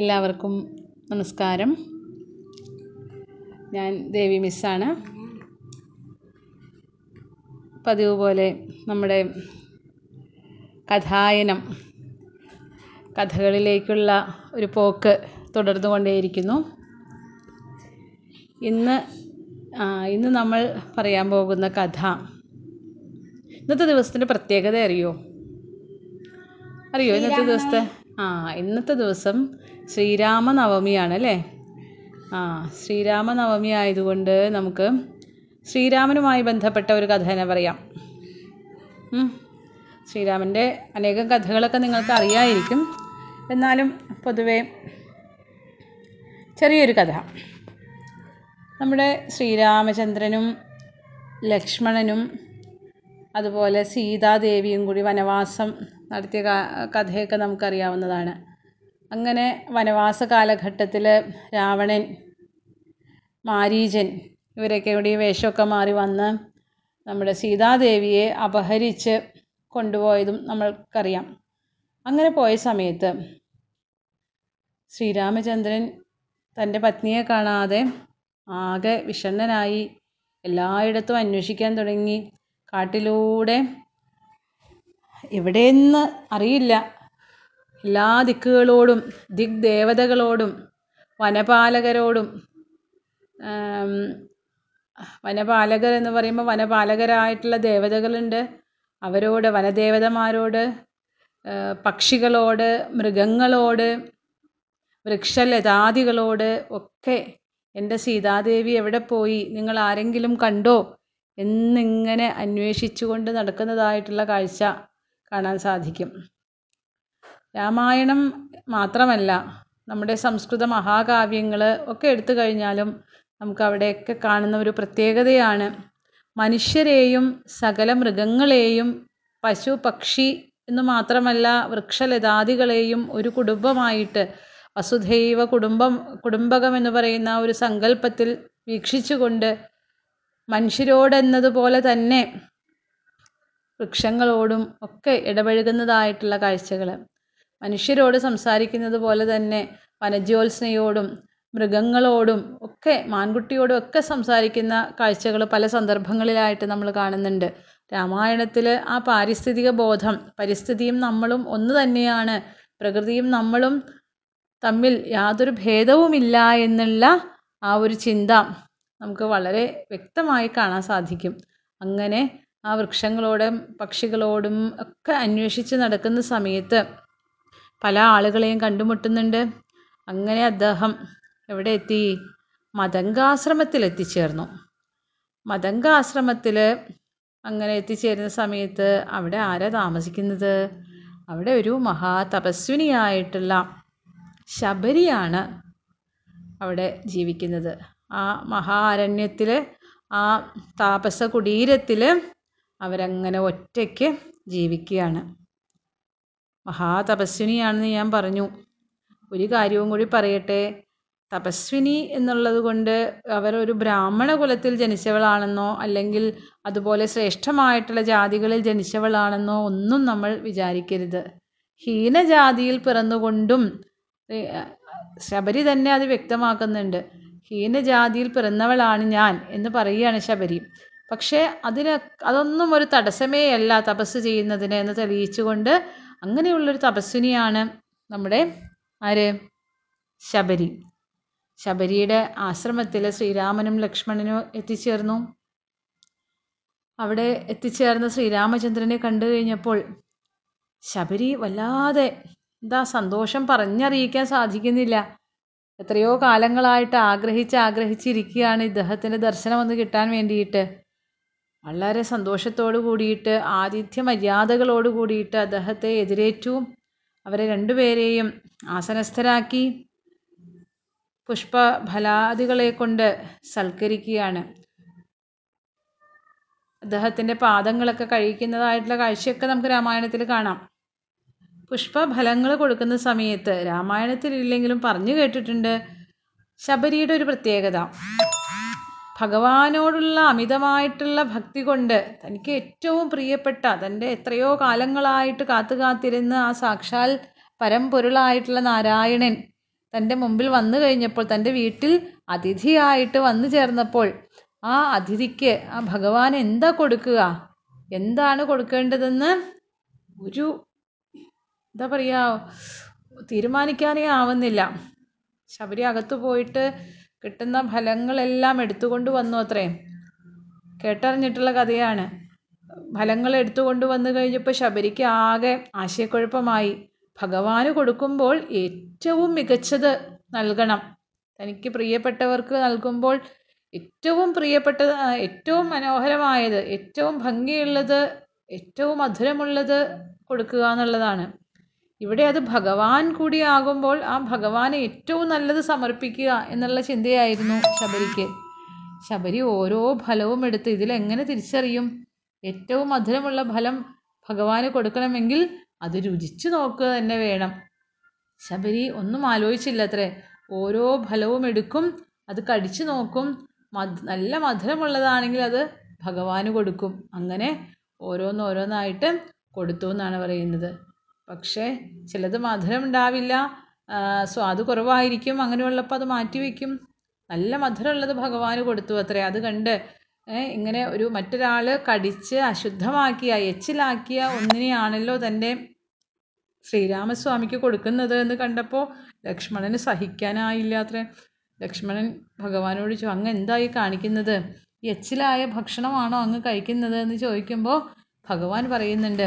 എല്ലാവർക്കും നമസ്കാരം. ഞാൻ ദേവി മിസ്സാണ്. പതിവ് പോലെ നമ്മുടെ കഥായനം കഥകളിലേക്കുള്ള ഒരു പോക്ക് തുടർന്നു കൊണ്ടേയിരിക്കുന്നു ഇന്ന് ഇന്ന് നമ്മൾ പറയാൻ പോകുന്ന കഥ ഇന്നത്തെ ദിവസത്തിന്റെ പ്രത്യേകത അറിയോ? അറിയോ ഇന്നത്തെ ദിവസത്തെ ആ ഇന്നത്തെ ദിവസം ശ്രീരാമനവമിയാണ് അല്ലേ? ആ ശ്രീരാമനവമി ആയതുകൊണ്ട് നമുക്ക് ശ്രീരാമനുമായി ബന്ധപ്പെട്ട ഒരു കഥ തന്നെ പറയാം. ശ്രീരാമന്റെ അനേകം കഥകളൊക്കെ നിങ്ങൾക്ക് അറിയാമായിരിക്കും എന്നാലും പൊതുവെ ചെറിയൊരു കഥ. നമ്മുടെ ശ്രീരാമചന്ദ്രനും ലക്ഷ്മണനും അതുപോലെ സീതാദേവിയും കൂടി വനവാസം നടത്തിയ കഥയൊക്കെ നമുക്കറിയാവുന്നതാണ്. അങ്ങനെ വനവാസ കാലഘട്ടത്തിൽ രാവണൻ മാരീചൻ ഇവരൊക്കെ കൂടി വേഷമൊക്കെ മാറി വന്ന് നമ്മുടെ സീതാദേവിയെ അപഹരിച്ച് കൊണ്ടുപോയതും നമ്മൾക്കറിയാം. അങ്ങനെ പോയ സമയത്ത് ശ്രീരാമചന്ദ്രൻ തന്റെ പത്നിയെ കാണാതെ ആകെ വിഷണ്ണനായി എല്ലായിടത്തും അന്വേഷിക്കാൻ തുടങ്ങി. കാട്ടിലൂടെ. എവിടെയെന്ന് അറിയില്ല. എല്ലാ ദിക്കുകളോടും ദിഗ്ദേവതകളോടും വനപാലകരോടും വനപാലകർ എന്ന് പറയുമ്പോൾ വനപാലകരായിട്ടുള്ള ദേവതകളുണ്ട്. അവരോട് വനദേവതമാരോട് പക്ഷികളോട് മൃഗങ്ങളോട് വൃക്ഷലതാദികളോട് ഒക്കെ എന്റെ സീതാദേവി എവിടെ പോയി? നിങ്ങൾ ആരെങ്കിലും കണ്ടോ? എന്നിങ്ങനെ അന്വേഷിച്ചു കൊണ്ട് നടക്കുന്നതായിട്ടുള്ള കാഴ്ച കാണാൻ സാധിക്കും. രാമായണം മാത്രമല്ല നമ്മുടെ സംസ്കൃത മഹാകാവ്യങ്ങൾ ഒക്കെ എടുത്തു കഴിഞ്ഞാലും നമുക്ക് അവിടെയൊക്കെ കാണുന്ന ഒരു പ്രത്യേകതയാണ് മനുഷ്യരെയും സകല മൃഗങ്ങളെയും പശു പക്ഷി എന്ന് മാത്രമല്ല വൃക്ഷലതാദികളെയും ഒരു കുടുംബമായിട്ട് വസുധൈവ കുടുംബം കുടുംബകം എന്ന് പറയുന്ന ഒരു സങ്കല്പത്തിൽ വീക്ഷിച്ചുകൊണ്ട് മനുഷ്യരോടെന്നതുപോലെ തന്നെ വൃക്ഷങ്ങളോടും ഒക്കെ ഇടപഴകുന്നതായിട്ടുള്ള കാഴ്ചകൾ മനുഷ്യരോട് സംസാരിക്കുന്നത് പോലെ തന്നെ വനജ്യോത്സനയോടും മൃഗങ്ങളോടും ഒക്കെ മാൻകുട്ടിയോടും ഒക്കെ സംസാരിക്കുന്ന കാഴ്ചകൾ പല സന്ദർഭങ്ങളിലായിട്ട് നമ്മൾ കാണുന്നുണ്ട്. രാമായണത്തിൽ ആ പാരിസ്ഥിതിക ബോധം പരിസ്ഥിതിയും നമ്മളും ഒന്ന് തന്നെയാണ്. പ്രകൃതിയും നമ്മളും തമ്മിൽ യാതൊരു ഭേദവുമില്ല എന്നുള്ള ആ ഒരു ചിന്ത നമുക്ക് വളരെ വ്യക്തമായി കാണാൻ സാധിക്കും. അങ്ങനെ ആ വൃക്ഷങ്ങളോടും പക്ഷികളോടും ഒക്കെ അന്വേഷിച്ച് നടക്കുന്ന സമയത്ത് പല ആളുകളെയും കണ്ടുമുട്ടുന്നുണ്ട്. അങ്ങനെ അദ്ദേഹം എവിടെ എത്തി? മതങ്കാശ്രമത്തിൽ എത്തിച്ചേർന്നു. മതങ്കാശ്രമത്തിൽ അങ്ങനെ എത്തിച്ചേരുന്ന സമയത്ത് അവിടെ ആരാ താമസിക്കുന്നത്? അവിടെ ഒരു മഹാതപസ്വിനിയായിട്ടുള്ള ശബരിയാണ് അവിടെ ജീവിക്കുന്നത്. ആ മഹാരണ്യത്തിൽ ആ താപസ കുടീരത്തിൽ അവരങ്ങനെ ഒറ്റയ്ക്ക് ജീവിക്കുകയാണ്. മഹാതപസ്വിനിയാണെന്ന് ഞാൻ പറഞ്ഞു. ഒരു കാര്യവും കൂടി പറയട്ടെ. തപസ്വിനി എന്നുള്ളത് കൊണ്ട് അവരൊരു ബ്രാഹ്മണ കുലത്തിൽ ജനിച്ചവളാണെന്നോ അല്ലെങ്കിൽ അതുപോലെ ശ്രേഷ്ഠമായിട്ടുള്ള ജാതികളിൽ ജനിച്ചവളാണെന്നോ ഒന്നും നമ്മൾ വിചാരിക്കരുത്. ഹീനജാതിയിൽ പിറന്നുകൊണ്ടും ശബരി തന്നെ അത് വ്യക്തമാക്കുന്നുണ്ട്. ഹീനജാതിയിൽ പിറന്നവളാണ് ഞാൻ എന്ന് പറയുകയാണ് ശബരി. പക്ഷേ അതിന് അതൊന്നും ഒരു തടസ്സമേ അല്ല തപസ് ചെയ്യുന്നതിന് എന്ന് തെളിയിച്ചുകൊണ്ട് അങ്ങനെയുള്ളൊരു തപസ്വിനിയാണ് നമ്മുടെ ആര്? ശബരി. ശബരിയുടെ ആശ്രമത്തിൽ ശ്രീരാമനും ലക്ഷ്മണനും എത്തിച്ചേർന്നു. അവിടെ എത്തിച്ചേർന്ന ശ്രീരാമചന്ദ്രനെ കണ്ടു കഴിഞ്ഞപ്പോൾ ശബരി വല്ലാതെ എന്താ സന്തോഷം പറഞ്ഞറിയിക്കാൻ സാധിക്കുന്നില്ല. എത്രയോ കാലങ്ങളായിട്ട് ആഗ്രഹിച്ച് ആഗ്രഹിച്ചിരിക്കുകയാണ് ഇദ്ദേഹത്തിന്റെ ദർശനം ഒന്ന് കിട്ടാൻ വേണ്ടിയിട്ട്. വളരെ സന്തോഷത്തോടു കൂടിയിട്ട് ആതിഥ്യ മര്യാദകളോട് കൂടിയിട്ട് അദ്ദേഹത്തെ എതിരേറ്റു. അവരെ രണ്ടുപേരെയും ആസനസ്ഥരാക്കി. പുഷ്പഫലാദികളെ കൊണ്ട് സൽക്കരിക്കുകയാണ്. അദ്ദേഹത്തിന്റെ പാദങ്ങളൊക്കെ കഴിക്കുന്നതായിട്ടുള്ള കാഴ്ചയൊക്കെ നമുക്ക് രാമായണത്തിൽ കാണാം. പുഷ്പഫലങ്ങൾ കൊടുക്കുന്ന സമയത്ത് രാമായണത്തിൽ ഇല്ലെങ്കിലും പറഞ്ഞു കേട്ടിട്ടുണ്ട്. ശബരിയുടെ ഒരു പ്രത്യേകത. ഭഗവാനോടുള്ള അമിതമായിട്ടുള്ള ഭക്തി കൊണ്ട് തനിക്ക് ഏറ്റവും പ്രിയപ്പെട്ട തന്റെ എത്രയോ കാലങ്ങളായിട്ട് കാത്തു കാത്തിരുന്ന ആ സാക്ഷാൽ പരമ്പൊരുളായിട്ടുള്ള നാരായണൻ തന്റെ മുമ്പിൽ വന്നു കഴിഞ്ഞപ്പോൾ തന്റെ വീട്ടിൽ അതിഥിയായിട്ട് വന്നു ചേർന്നപ്പോൾ ആ അതിഥിക്ക് ആ ഭഗവാൻ എന്താ കൊടുക്കുക? എന്താണ് കൊടുക്കേണ്ടതെന്ന് ഒരു എന്താ പറയുക തീരുമാനിക്കാനേ ആവുന്നില്ല. ശബരി അകത്ത് പോയിട്ട് കിട്ടുന്ന ഫലങ്ങളെല്ലാം എടുത്തുകൊണ്ട് വന്നു അത്രേ. കേട്ടറിഞ്ഞിട്ടുള്ള കഥയാണ്. ഫലങ്ങൾ എടുത്തുകൊണ്ട് വന്നു കഴിഞ്ഞപ്പോൾ ശബരിക്ക് ആകെ ആശയക്കുഴപ്പമായി. ഭഗവാന് കൊടുക്കുമ്പോൾ ഏറ്റവും മികച്ചത് നൽകണം. തനിക്ക് പ്രിയപ്പെട്ടവർക്ക് നൽകുമ്പോൾ ഏറ്റവും പ്രിയപ്പെട്ടത് ഏറ്റവും മനോഹരമായത് ഏറ്റവും ഭംഗിയുള്ളത് ഏറ്റവും മധുരമുള്ളത് കൊടുക്കുക എന്നുള്ളതാണ്. ഇവിടെ അത് ഭഗവാൻ കൂടിയാകുമ്പോൾ ആ ഭഗവാന് ഏറ്റവും നല്ലത് സമർപ്പിക്കുക എന്നുള്ള ചിന്തയായിരുന്നു ശബരിക്ക്. ശബരി ഓരോ ഫലവും എടുത്ത് ഇതിലെങ്ങനെ തിരിച്ചറിയും? ഏറ്റവും മധുരമുള്ള ഫലം ഭഗവാന് കൊടുക്കണമെങ്കിൽ അത് രുചിച്ചു നോക്കുക തന്നെ വേണം. ശബരി ഒന്നും ആലോചിച്ചില്ല അത്രേ ഓരോ ഫലവും എടുക്കും അത് കടിച്ചു നോക്കും. നല്ല മധുരമുള്ളതാണെങ്കിൽ അത് ഭഗവാന് കൊടുക്കും. അങ്ങനെ ഓരോന്നോരോന്നായിട്ട് കൊടുത്തു എന്നാണ് പറയുന്നത്. പക്ഷേ ചിലത് മധുരം ഉണ്ടാവില്ല സ്വാദ് കുറവായിരിക്കും. അങ്ങനെയുള്ളപ്പോൾ അത് മാറ്റി വയ്ക്കും നല്ല മധുരമുള്ളത് ഭഗവാന് കൊടുത്തു അത്രേ. അത് കണ്ട് ഇങ്ങനെ ഒരു മറ്റൊരാൾ കടിച്ച് അശുദ്ധമാക്കിയ എച്ചിലാക്കിയ ഒന്നിനെയാണല്ലോ തന്റെ ശ്രീരാമസ്വാമിക്ക് കൊടുക്കുന്നത് എന്ന് കണ്ടപ്പോൾ ലക്ഷ്മണന് സഹിക്കാനായില്ല അത്രേ. ലക്ഷ്മണൻ ഭഗവാനോട് ചോ അങ്ങ് എന്തായി കാണിക്കുന്നത്? എച്ചിലായ ഭക്ഷണമാണോ അങ്ങ് കഴിക്കുന്നത്? എന്ന് ചോദിക്കുമ്പോൾ ഭഗവാൻ പറയുന്നുണ്ട്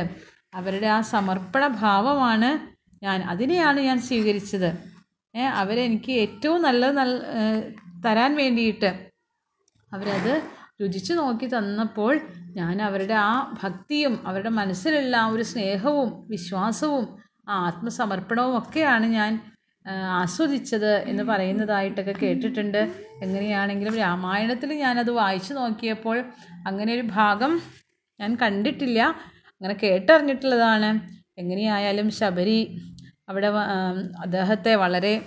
അവരുടെ ആ സമർപ്പണ ഭാവമാണ് ഞാൻ അതിനെയാണ് ഞാൻ സ്വീകരിച്ചത്. അവരെനിക്ക് ഏറ്റവും നല്ലത് നൽ തരാൻ വേണ്ടിയിട്ട് അവരത് രുചിച്ച് നോക്കി തന്നപ്പോൾ ഞാൻ അവരുടെ ആ ഭക്തിയും അവരുടെ മനസ്സിലുള്ള ആ ഒരു സ്നേഹവും വിശ്വാസവും ആ ആത്മസമർപ്പണവും ഒക്കെയാണ് ഞാൻ ആസ്വദിച്ചത് എന്ന് പറയുന്നതായിട്ടൊക്കെ കേട്ടിട്ടുണ്ട്. എങ്ങനെയാണെങ്കിലും രാമായണത്തിൽ ഞാനത് വായിച്ചു നോക്കിയപ്പോൾ അങ്ങനെ ഒരു ഭാഗം ഞാൻ കണ്ടിട്ടില്ല. അങ്ങനെ കേട്ടറിഞ്ഞിട്ടുള്ളതാണ്. എങ്ങനെയായാലും ശബരി അവിടെ അദ്ദേഹത്തെ വളരെ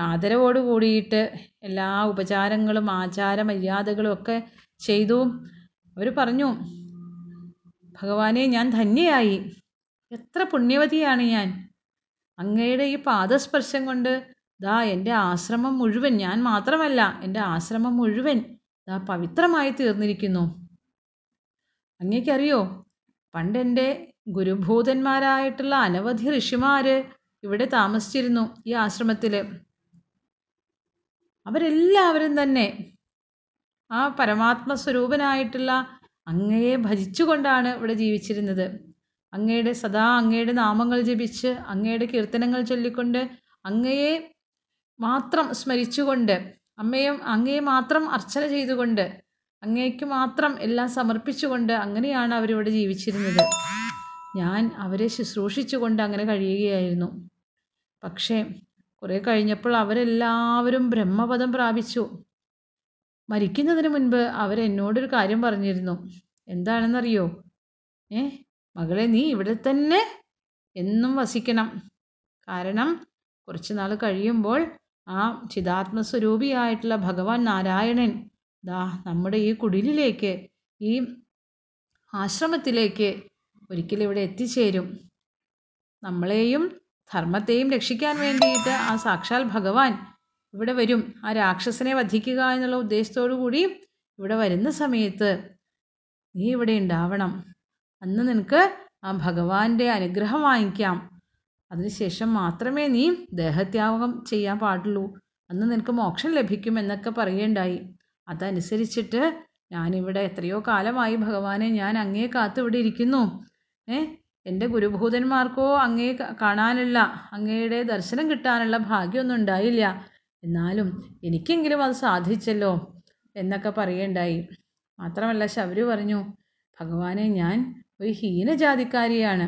ആദരവോട് കൂടിയിട്ട് എല്ലാ ഉപചാരങ്ങളും ആചാര മര്യാദകളും ഒക്കെ ചെയ്തു. അവർ പറഞ്ഞു ഭഗവാനെ ഞാൻ ധന്യയായി. എത്ര പുണ്യവതിയാണ് ഞാൻ. അങ്ങയുടെ ഈ പാദസ്പർശം കൊണ്ട് ദാ എന്റെ ആശ്രമം മുഴുവൻ ഞാൻ മാത്രമല്ല എന്റെ ആശ്രമം മുഴുവൻ ദാ പവിത്രമായി തീർന്നിരിക്കുന്നു. അങ്ങേക്കറിയോ പണ്ട് എന്റെ ഗുരുഭൂതന്മാരായിട്ടുള്ള അനവധി ഋഷിമാർ ഇവിടെ താമസിച്ചിരുന്നു ഈ ആശ്രമത്തിൽ അവരെല്ലാവരും തന്നെ ആ പരമാത്മ സ്വരൂപനായിട്ടുള്ള അങ്ങയെ ഭജിച്ചുകൊണ്ടാണ് ഇവിടെ ജീവിച്ചിരുന്നത്. അങ്ങയുടെ സദാ അങ്ങയുടെ നാമങ്ങൾ ജപിച്ച് അങ്ങയുടെ കീർത്തനങ്ങൾ ചൊല്ലിക്കൊണ്ട് അങ്ങയെ മാത്രം സ്മരിച്ചുകൊണ്ട് അമ്മയും അങ്ങയെ മാത്രം അർച്ചന ചെയ്തുകൊണ്ട് അങ്ങേക്ക് മാത്രം എല്ലാം സമർപ്പിച്ചുകൊണ്ട് അങ്ങനെയാണ് അവരിവിടെ ജീവിച്ചിരുന്നത്. ഞാൻ അവരെ ശുശ്രൂഷിച്ചുകൊണ്ട് അങ്ങനെ കഴിയുകയായിരുന്നു. പക്ഷേ കുറേ കഴിഞ്ഞപ്പോൾ അവരെല്ലാവരും ബ്രഹ്മപദം പ്രാപിച്ചു. മരിക്കുന്നതിന് മുൻപ് അവരെന്നോടൊരു കാര്യം പറഞ്ഞിരുന്നു. എന്താണെന്നറിയോ? ഏ മകളെ നീ ഇവിടെ തന്നെ എന്നും വസിക്കണം. കാരണം കുറച്ച് നാൾ കഴിയുമ്പോൾ ആ ചിതാത്മസ്വരൂപിയായിട്ടുള്ള ഭഗവാൻ നാരായണൻ ദാ നമ്മുടെ ഈ കുടിലിലേക്ക് ഈ ആശ്രമത്തിലേക്ക് ഒരിക്കലും ഇവിടെ എത്തിച്ചേരും. നമ്മളെയും ധർമ്മത്തെയും രക്ഷിക്കാൻ വേണ്ടിയിട്ട് ആ സാക്ഷാൽ ഭഗവാൻ ഇവിടെ വരും. ആ രാക്ഷസനെ വധിക്കുക എന്നുള്ള ഉദ്ദേശത്തോടു കൂടി ഇവിടെ വരുന്ന സമയത്ത് നീ ഇവിടെ ഉണ്ടാവണം. അന്ന് നിനക്ക് ആ ഭഗവാന്റെ അനുഗ്രഹം വാങ്ങിക്കാം. അതിനുശേഷം മാത്രമേ നീ ദേഹത്യാഗം ചെയ്യാൻ പാടുള്ളൂ. അന്ന് നിനക്ക് മോക്ഷം ലഭിക്കും എന്നൊക്കെ പറയുകയുണ്ടായി. അതനുസരിച്ചിട്ട് ഞാനിവിടെ എത്രയോ കാലമായി ഭഗവാനെ ഞാൻ അങ്ങേ കാത്ത് ഇവിടെ ഇരിക്കുന്നു ഏ? എന്റെ ഗുരുഭൂതന്മാർക്കോ അങ്ങേ കാണാനുള്ള അങ്ങയുടെ ദർശനം കിട്ടാനുള്ള ഭാഗ്യമൊന്നും ഉണ്ടായില്ല. എന്നാലും എനിക്കെങ്കിലും അത് സാധിച്ചല്ലോ എന്നൊക്കെ പറയുകയുണ്ടായി. മാത്രമല്ല ശബരി പറഞ്ഞു ഭഗവാനെ ഞാൻ ഒരു ഹീനജാതിക്കാരിയാണ്.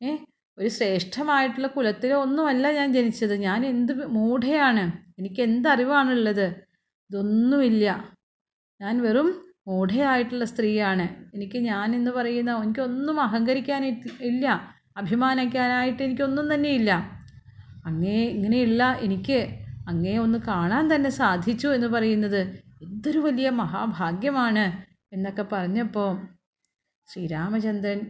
ഏ? ഒരു ശ്രേഷ്ഠമായിട്ടുള്ള കുലത്തിലോ ഒന്നുമല്ല ഞാൻ ജനിച്ചത്. ഞാൻ എന്ത് മൂഢയാണ്? എനിക്ക് എന്തറിവാണുള്ളത് ഇതൊന്നുമില്ല ഞാൻ വെറും മൂഢയായിട്ടുള്ള സ്ത്രീയാണ്. എനിക്ക് ഞാൻ എന്ന് പറയുന്ന എനിക്കൊന്നും അഹങ്കരിക്കാൻ ഇല്ല. അഭിമാനിക്കാനായിട്ട് എനിക്കൊന്നും തന്നെ ഇല്ല. അങ്ങേ ഇങ്ങനെയുള്ള എനിക്ക് അങ്ങേ ഒന്ന് കാണാൻ തന്നെ സാധിച്ചു എന്ന് പറയുന്നത് എന്തൊരു വലിയ മഹാഭാഗ്യമാണ് എന്നൊക്കെ പറഞ്ഞപ്പോൾ ശ്രീരാമചന്ദ്രൻ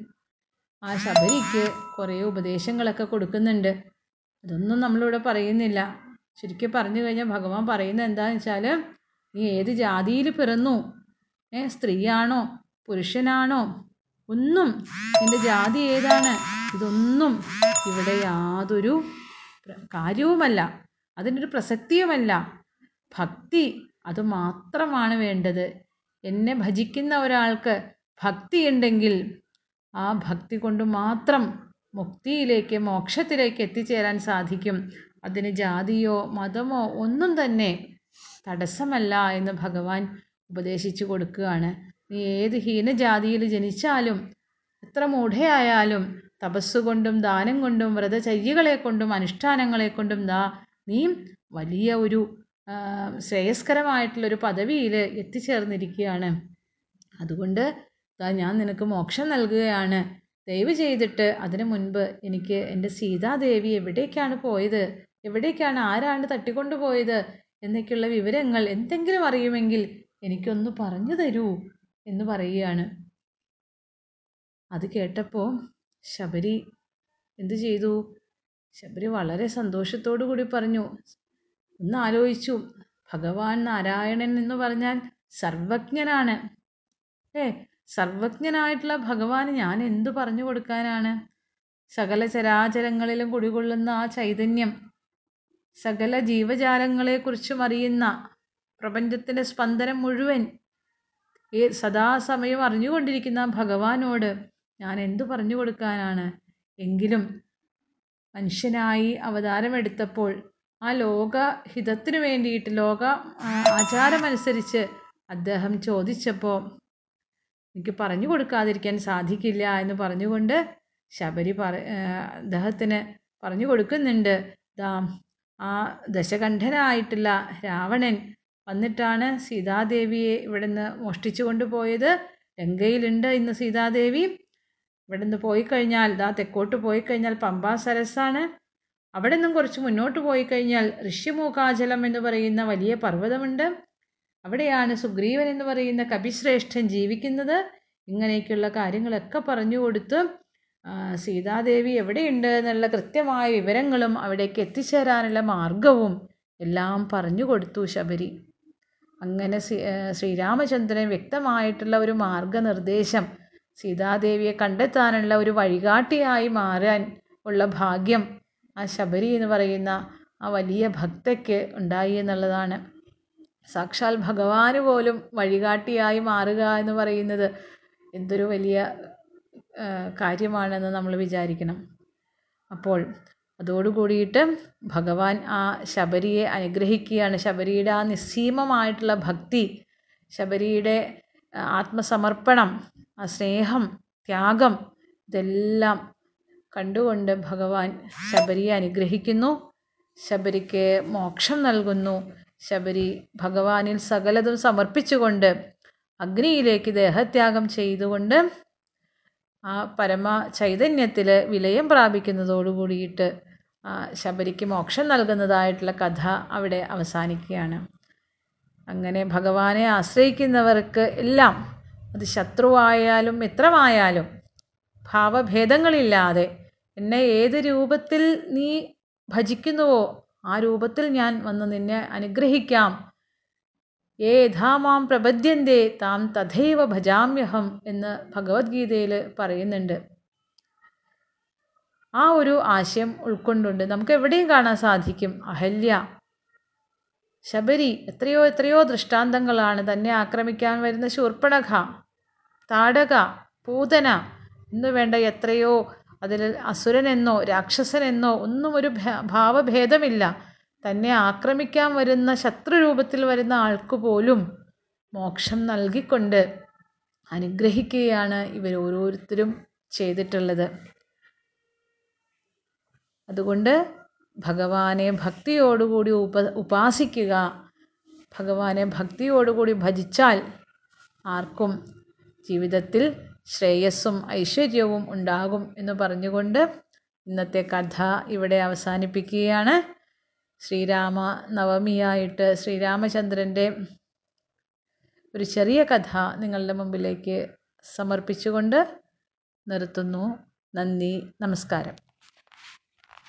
ആ ശബരിക്ക് കുറേ ഉപദേശങ്ങളൊക്കെ കൊടുക്കുന്നുണ്ട്. അതൊന്നും നമ്മളിവിടെ പറയുന്നില്ല. ചുരുക്കി പറഞ്ഞു കഴിഞ്ഞാൽ ഭഗവാൻ പറയുന്നത് എന്താണെന്ന് വെച്ചാൽ നീ ഏത് ജാതിയിൽ പിറന്നു? ഏ സ്ത്രീയാണോ? പുരുഷനാണോ? ഒന്നും നിന്റെ ജാതി ഏതാണ്? ഇതൊന്നും ഇവിടെ യാതൊരു കാര്യവുമല്ല. അതിനൊരു പ്രസക്തിയുമല്ല. ഭക്തി അത് മാത്രമാണ് വേണ്ടത്. എന്നെ ഭജിക്കുന്ന ഒരാൾക്ക് ഭക്തിയുണ്ടെങ്കിൽ ആ ഭക്തി കൊണ്ട് മാത്രം മുക്തിയിലേക്ക് മോക്ഷത്തിലേക്ക് എത്തിച്ചേരാൻ സാധിക്കും. അതിന് ജാതിയോ മതമോ ഒന്നും തന്നെ തടസ്സമല്ല എന്ന് ഭഗവാൻ ഉപദേശിച്ചു കൊടുക്കുകയാണ്. നീ ഏത് ഹീനജാതിയിൽ ജനിച്ചാലും എത്ര മൂഢയായാലും തപസ്സുകൊണ്ടും ദാനം കൊണ്ടും വ്രതചര്യകളെ കൊണ്ടും അനുഷ്ഠാനങ്ങളെ കൊണ്ടും ദാ നീ വലിയ ഒരു ശ്രേയസ്കരമായിട്ടുള്ളൊരു പദവിയിൽ എത്തിച്ചേർന്നിരിക്കുകയാണ്. അതുകൊണ്ട് ദാ ഞാൻ നിനക്ക് മോക്ഷം നൽകുകയാണ്. ദയവ് ചെയ്തിട്ട് അതിനു മുൻപ് എനിക്ക് എന്റെ സീതാദേവി എവിടേക്കാണ് പോയത്? എവിടേക്കാണ് ആരാണ് തട്ടിക്കൊണ്ടു പോയത് എന്നൊക്കെയുള്ള വിവരങ്ങൾ എന്തെങ്കിലും അറിയുമെങ്കിൽ എനിക്കൊന്ന് പറഞ്ഞു തരൂ എന്ന് പറയുകയാണ്. അത് കേട്ടപ്പോൾ ശബരി എന്തു ചെയ്തു? ശബരി വളരെ സന്തോഷത്തോടു കൂടി പറഞ്ഞു ഒന്ന് ആലോചിച്ചു. ഭഗവാൻ നാരായണൻ എന്ന് പറഞ്ഞാൽ സർവജ്ഞനാണ്. ഏ സർവജ്ഞനായിട്ടുള്ള ഭഗവാന് ഞാൻ എന്തു പറഞ്ഞു കൊടുക്കാനാണ്? സകല ചരാചരങ്ങളിലും കുടികൊള്ളുന്ന ആ ചൈതന്യം സകല ജീവജാലങ്ങളെക്കുറിച്ചും അറിയുന്ന പ്രപഞ്ചത്തിന്റെ സ്പന്ദനം മുഴുവൻ ഈ സദാസമയം അറിഞ്ഞുകൊണ്ടിരിക്കുന്ന ഭഗവാനോട് ഞാൻ എന്തു പറഞ്ഞു കൊടുക്കാനാണ്? എങ്കിലും മനുഷ്യനായി അവതാരമെടുത്തപ്പോൾ ആ ലോക ഹിതത്തിനു വേണ്ടിയിട്ട് ലോക ആചാരമനുസരിച്ച് അദ്ദേഹം ചോദിച്ചപ്പോൾ എനിക്ക് പറഞ്ഞു കൊടുക്കാതിരിക്കാൻ സാധിക്കില്ല എന്ന് പറഞ്ഞുകൊണ്ട് ശബരി പറ അദ്ദേഹത്തിന് പറഞ്ഞു കൊടുക്കുന്നുണ്ട്. ദാ ആ ദശകണ്ഠനായിട്ടുള്ള രാവണൻ വന്നിട്ടാണ് സീതാദേവിയെ ഇവിടുന്ന് മോഷ്ടിച്ചു കൊണ്ടുപോയത്. ലങ്കയിലുണ്ട് ഇന്ന് സീതാദേവി. ഇവിടുന്ന് പോയി കഴിഞ്ഞാൽ ദാ തെക്കോട്ട് പോയി കഴിഞ്ഞാൽ പമ്പാ സരസ്സാണ്. അവിടെ നിന്നും കുറച്ച് മുന്നോട്ട് പോയി കഴിഞ്ഞാൽ ഋഷ്യമൂകാചലം എന്ന് പറയുന്ന വലിയ പർവതമുണ്ട്. അവിടെയാണ് സുഗ്രീവൻ എന്ന് പറയുന്ന കപിശ്രേഷ്ഠൻ ജീവിക്കുന്നത്. ഇങ്ങനെയൊക്കെയുള്ള കാര്യങ്ങളൊക്കെ പറഞ്ഞു കൊടുത്ത് സീതാദേവി എവിടെയുണ്ട് എന്നുള്ള കൃത്യമായ വിവരങ്ങളും അവിടേക്ക് എത്തിച്ചേരാനുള്ള മാർഗവും എല്ലാം പറഞ്ഞു കൊടുത്തു ശബരി. അങ്ങനെ ശ്രീരാമചന്ദ്രൻ വ്യക്തമായിട്ടുള്ള ഒരു മാർഗനിർദ്ദേശം സീതാദേവിയെ കണ്ടെത്താനുള്ള ഒരു വഴികാട്ടിയായി മാറാൻ ഉള്ള ഭാഗ്യം ആ ശബരി എന്ന് പറയുന്ന ആ വലിയ ഭക്തയ്ക്ക് ഉണ്ടായി എന്നുള്ളതാണ്. സാക്ഷാൽ ഭഗവാന് പോലും വഴികാട്ടിയായി മാറുക എന്ന് പറയുന്നത് എന്തൊരു വലിയ കാര്യമാണെന്ന് നമ്മൾ വിചാരിക്കണം. അപ്പോൾ അതോടുകൂടിയിട്ട് ഭഗവാൻ ആ ശബരിയെ അനുഗ്രഹിക്കുകയാണ്. ശബരിയുടെ ആ നിസ്സീമമായിട്ടുള്ള ഭക്തി ശബരിയുടെ ആത്മസമർപ്പണം ആ സ്നേഹം ത്യാഗം ഇതെല്ലാം കണ്ടുകൊണ്ട് ഭഗവാൻ ശബരിയെ അനുഗ്രഹിക്കുന്നു. ശബരിക്ക് മോക്ഷം നൽകുന്നു. ശബരി ഭഗവാനിൽ സകലതും സമർപ്പിച്ചുകൊണ്ട് അഗ്നിയിലേക്ക് ദേഹത്യാഗം ചെയ്തുകൊണ്ട് ആ പരമ ചൈതന്യത്തിൽ വിലയം പ്രാപിക്കുന്നതോടു കൂടിയിട്ട് ശബരിക്ക് മോക്ഷം നൽകുന്നതായിട്ടുള്ള കഥ അവിടെ അവസാനിക്കുകയാണ്. അങ്ങനെ ഭഗവാനെ ആശ്രയിക്കുന്നവർക്ക് എല്ലാം അത് ശത്രുവായാലും മിത്രമായാലും ഭാവഭേദങ്ങളില്ലാതെ എന്നെ ഏത് രൂപത്തിൽ നീ ഭജിക്കുന്നുവോ ആ രൂപത്തിൽ ഞാൻ വന്ന് നിന്നെ അനുഗ്രഹിക്കാം ഏ യഥാമാം പ്രപദ്യന്തേ താം തഥൈവ ഭജാമ്യഹം എന്ന് ഭഗവത്ഗീതയിൽ പറയുന്നുണ്ട്. ആ ഒരു ആശയം ഉൾക്കൊണ്ടുണ്ട്. നമുക്ക് എവിടെയും കാണാൻ സാധിക്കും. അഹല്യ. ശബരി എത്രയോ എത്രയോ ദൃഷ്ടാന്തങ്ങളാണ്. തന്നെ ആക്രമിക്കാൻ വരുന്ന ശൂർപ്പണഖ താടക പൂതന എന്നു വേണ്ട എത്രയോ അതിൽ അസുരനെന്നോ രാക്ഷസനെന്നോ ഒന്നും ഒരു ഭാവഭേദമില്ല. തന്നെ ആക്രമിക്കാൻ വരുന്ന ശത്രുരൂപത്തിൽ വരുന്ന ആൾക്ക് പോലും മോക്ഷം നൽകിക്കൊണ്ട് അനുഗ്രഹിക്കുകയാണ് ഇവർ ഓരോരുത്തരും ചെയ്തിട്ടുള്ളത്. അതുകൊണ്ട് ഭഗവാനെ ഭക്തിയോടുകൂടി ഉപ ഉപാസിക്കുക. ഭഗവാനെ ഭക്തിയോടുകൂടി ഭജിച്ചാൽ ആർക്കും ജീവിതത്തിൽ ശ്രേയസ്സും ഐശ്വര്യവും ഉണ്ടാകും എന്ന് പറഞ്ഞുകൊണ്ട് ഇന്നത്തെ കഥ ഇവിടെ അവസാനിപ്പിക്കുകയാണ്. ശ്രീരാമ നവമിയായിട്ട് ശ്രീരാമചന്ദ്രന്റെ ഒരു ചെറിയ കഥ നിങ്ങളുടെ മുമ്പിലേക്ക് സമർപ്പിച്ചുകൊണ്ട് നിർത്തുന്നു. നന്ദി. നമസ്കാരം.